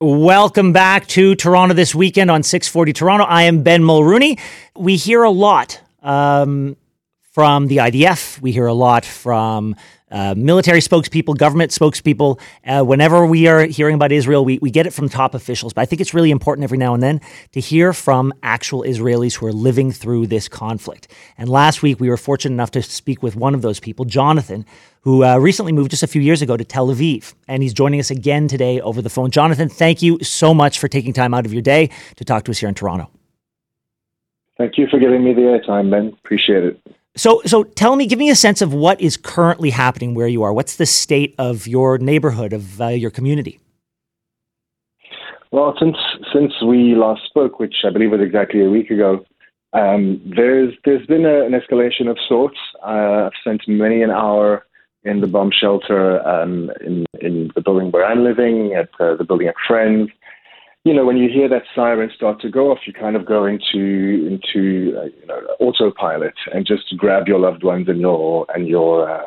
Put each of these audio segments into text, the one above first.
Welcome back to Toronto this weekend on 640 Toronto. I am Ben Mulroney. We hear a lot um, from the IDF. We hear a lot from uh, military spokespeople, government spokespeople. Uh, whenever we are hearing about Israel, we, we get it from top officials. But I think it's really important every now and then to hear from actual Israelis who are living through this conflict. And last week, we were fortunate enough to speak with one of those people, Jonathan, who uh, recently moved just a few years ago to Tel Aviv. And he's joining us again today over the phone. Jonathan, thank you so much for taking time out of your day to talk to us here in Toronto. Thank you for giving me the airtime, Ben. Appreciate it. So, so tell me, give me a sense of what is currently happening where you are. What's the state of your neighborhood, of uh, your community? Well, since since we last spoke, which I believe was exactly a week ago, um, there's there's been a, an escalation of sorts. Uh, I've spent many an hour in the bomb shelter um, in in the building where I'm living, at uh, the building at friends you know, when you hear that siren start to go off, you kind of go into into uh, you know autopilot and just grab your loved ones and your and your uh,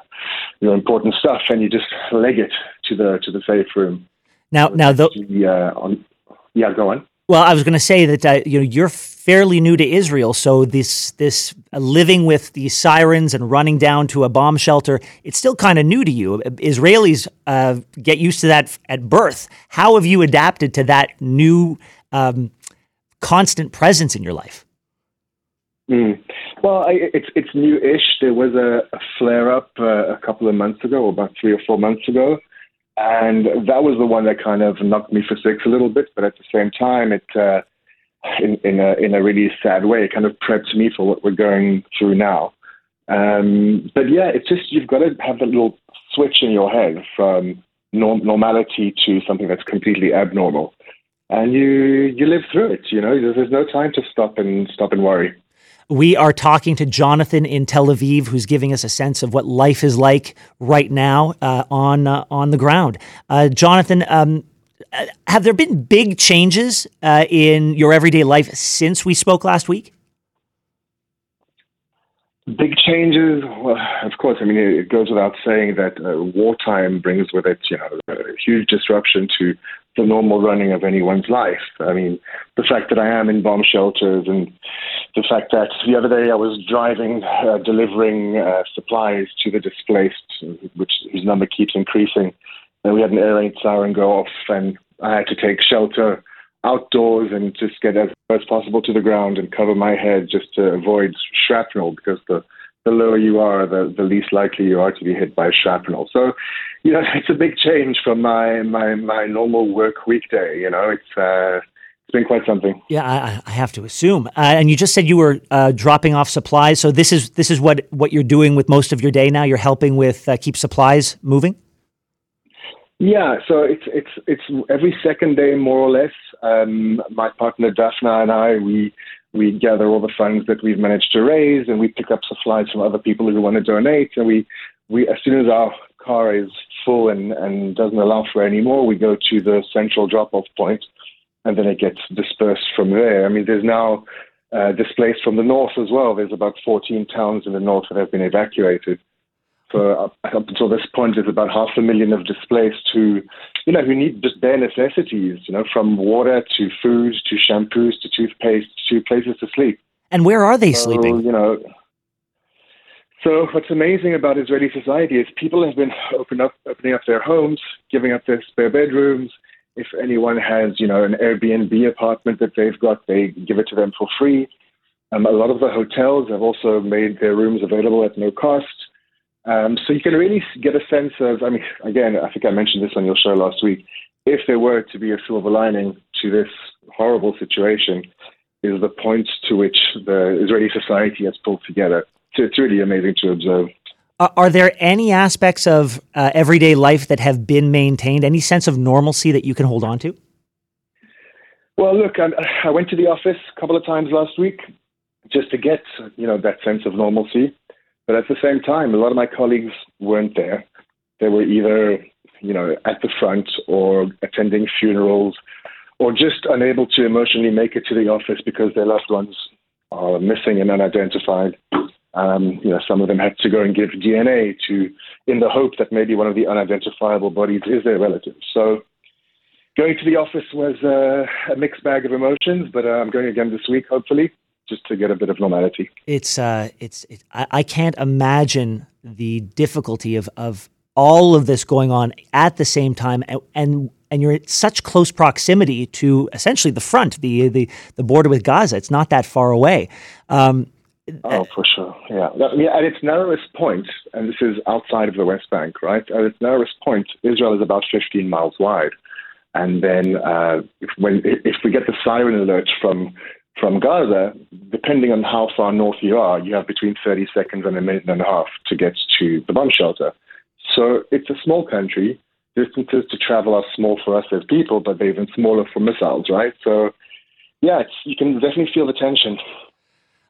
your important stuff, and you just leg it to the to the safe room. Now, now, the, uh, on, yeah, go on. Well, I was going to say that uh, you know you're fairly new to Israel, so this this uh, living with the sirens and running down to a bomb shelter, it's still kind of new to you. Israelis uh, get used to that at birth. How have you adapted to that new um, constant presence in your life? Mm. Well, I, it's it's new-ish. There was a, a flare-up uh, a couple of months ago, about three or four months ago, and that was the one that kind of knocked me for six a little bit. But at the same time, it uh, in, in a in a really sad way. It kind of prepped me for what we're going through now. Um, but yeah, it's just you've got to have that little switch in your head from norm- normality to something that's completely abnormal, and you you live through it. You know, there's no time to stop and stop and worry. We are talking to Jonathan in Tel Aviv, who's giving us a sense of what life is like right now uh, on uh, on the ground. Uh, Jonathan, um, uh, have there been big changes uh, in your everyday life since we spoke last week? Big changes. Well, of course, I mean it goes without saying that uh, wartime brings with it, you know, huge disruption to the normal running of anyone's life. I mean, the fact that I am in bomb shelters and the fact that the other day I was driving, uh, delivering uh, supplies to the displaced, which whose number keeps increasing. And we had an air raid siren go off, and I had to take shelter outdoors and just get as close as possible to the ground and cover my head just to avoid shrapnel because the the lower you are, the, the least likely you are to be hit by shrapnel. So, you know, it's a big change from my my, my normal work weekday. You know, it's uh, it's been quite something. Yeah, I, I have to assume. Uh, and you just said you were uh, dropping off supplies. So this is this is what what you're doing with most of your day now. You're helping with uh, keep supplies moving. Yeah, so it's it's it's every second day more or less. Um, my partner Daphna and I we we gather all the funds that we've managed to raise, and we pick up supplies from other people who want to donate. And we we as soon as our car is full and and doesn't allow for any more, we go to the central drop-off point, and then it gets dispersed from there. I mean, there's now uh, displaced from the north as well. There's about 14 towns in the north that have been evacuated for up, up until this point, there's about half a million of displaced who, you know, who need just bare necessities, you know, from water to food to shampoos to toothpaste to places to sleep. And where are they so, sleeping? You know, so what's amazing about Israeli society is people have been open up, opening up their homes, giving up their spare bedrooms. If anyone has, you know, an Airbnb apartment that they've got, they give it to them for free. Um, a lot of the hotels have also made their rooms available at no cost. Um, so you can really get a sense of, I mean, again, I think I mentioned this on your show last week. If there were to be a silver lining to this horrible situation, is the point to which the Israeli society has pulled together. So it's really amazing to observe. Are there any aspects of uh, everyday life that have been maintained? Any sense of normalcy that you can hold on to? Well, look, I, I went to the office a couple of times last week just to get, you know, that sense of normalcy. But at the same time, a lot of my colleagues weren't there. They were either, you know, at the front or attending funerals or just unable to emotionally make it to the office because their loved ones are missing and unidentified. Um, you know, some of them had to go and give DNA to, in the hope that maybe one of the unidentifiable bodies is their relative. So, going to the office was uh, a mixed bag of emotions, but uh, I'm going again this week, hopefully, just to get a bit of normality. It's uh, it's it, I, I can't imagine the difficulty of of all of this going on at the same time, and, and and you're at such close proximity to essentially the front, the the the border with Gaza. It's not that far away. Um, oh, for sure. Yeah. yeah. At its narrowest point, and this is outside of the West Bank, right? At its narrowest point, Israel is about 15 miles wide. And then uh, if, when, if we get the siren alert from from Gaza, depending on how far north you are, you have between 30 seconds and a minute and a half to get to the bomb shelter. So it's a small country. Distances to travel are small for us as people, but they're even smaller for missiles, right? So, yeah, you can definitely feel the tension.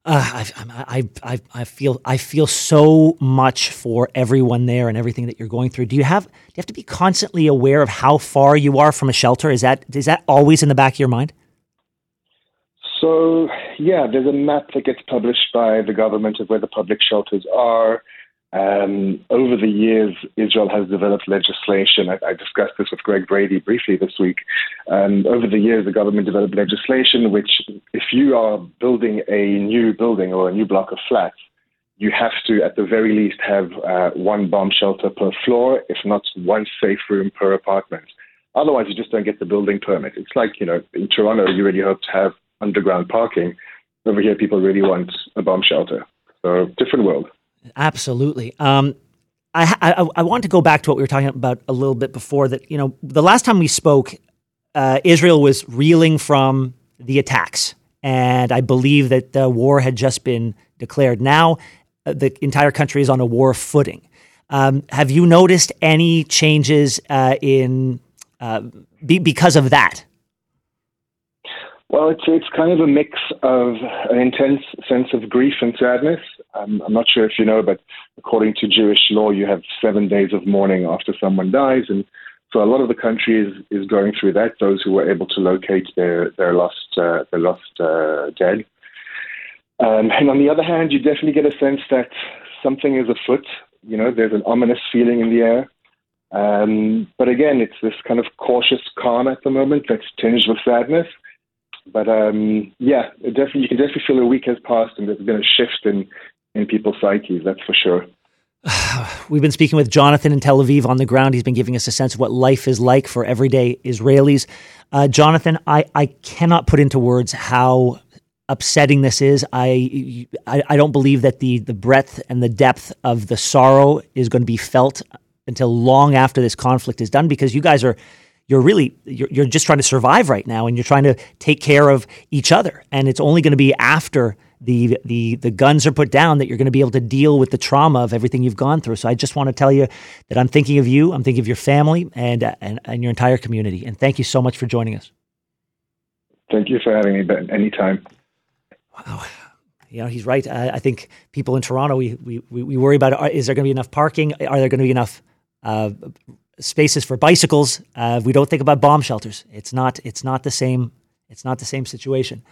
Uh, I, I, I, I feel I feel so much for everyone there and everything that you're going through. Do you have do you have to be constantly aware of how far you are from a shelter? Is that is that always in the back of your mind? So yeah, there's a map that gets published by the government of where the public shelters are. Um, over the years, Israel has developed legislation. I, I, discussed this with Greg Brady briefly this week. Um, over the years, the government developed legislation which, if you are building a new building or a new block of flats, you have to, at the very least, have uh, one bomb shelter per floor, if not one safe room per apartment. Otherwise, you just don't get the building permit. It's like, you know, in Toronto, you really hope to have underground parking. Over here, people really want a bomb shelter. So, different world. Absolutely. Um, I, I, I want to go back to what we were talking about a little bit before. That you know, the last time we spoke, uh, Israel was reeling from the attacks, and I believe that the war had just been declared. Now, uh, the entire country is on a war footing. Um, have you noticed any changes uh, in uh, be, because of that? Well, it's it's kind of a mix of an intense sense of grief and sadness. Um, I'm not sure if you know, but according to Jewish law, you have seven days of mourning after someone dies, and so a lot of the country is, is going through that. Those who were able to locate their their lost uh, their lost uh, dead, um, and on the other hand, you definitely get a sense that something is afoot. You know, there's an ominous feeling in the air. Um, but again, it's this kind of cautious calm at the moment that's tinged with sadness. But um, yeah, definitely you can definitely feel a week has passed and there's been a shift in in people's psyches. That's for sure. We've been speaking with Jonathan in Tel Aviv on the ground. He's been giving us a sense of what life is like for everyday Israelis. Uh, Jonathan, I, I cannot put into words how upsetting this is. I, I, I don't believe that the the breadth and the depth of the sorrow is going to be felt until long after this conflict is done because you guys are you're really you're, you're just trying to survive right now and you're trying to take care of each other. And it's only going to be after the the the guns are put down that you're going to be able to deal with the trauma of everything you've gone through. So i just want to tell you that i'm thinking of you i'm thinking of your family and uh, and, and your entire community. And thank you so much for joining us. Thank you for having me ben. Anytime. Wow. You know he's right. I, I think people in toronto we, we we worry about is there going to be enough parking? Are there going to be enough uh, spaces for bicycles. Uh, we don't think about bomb shelters. It's not. It's not the same. It's not the same situation.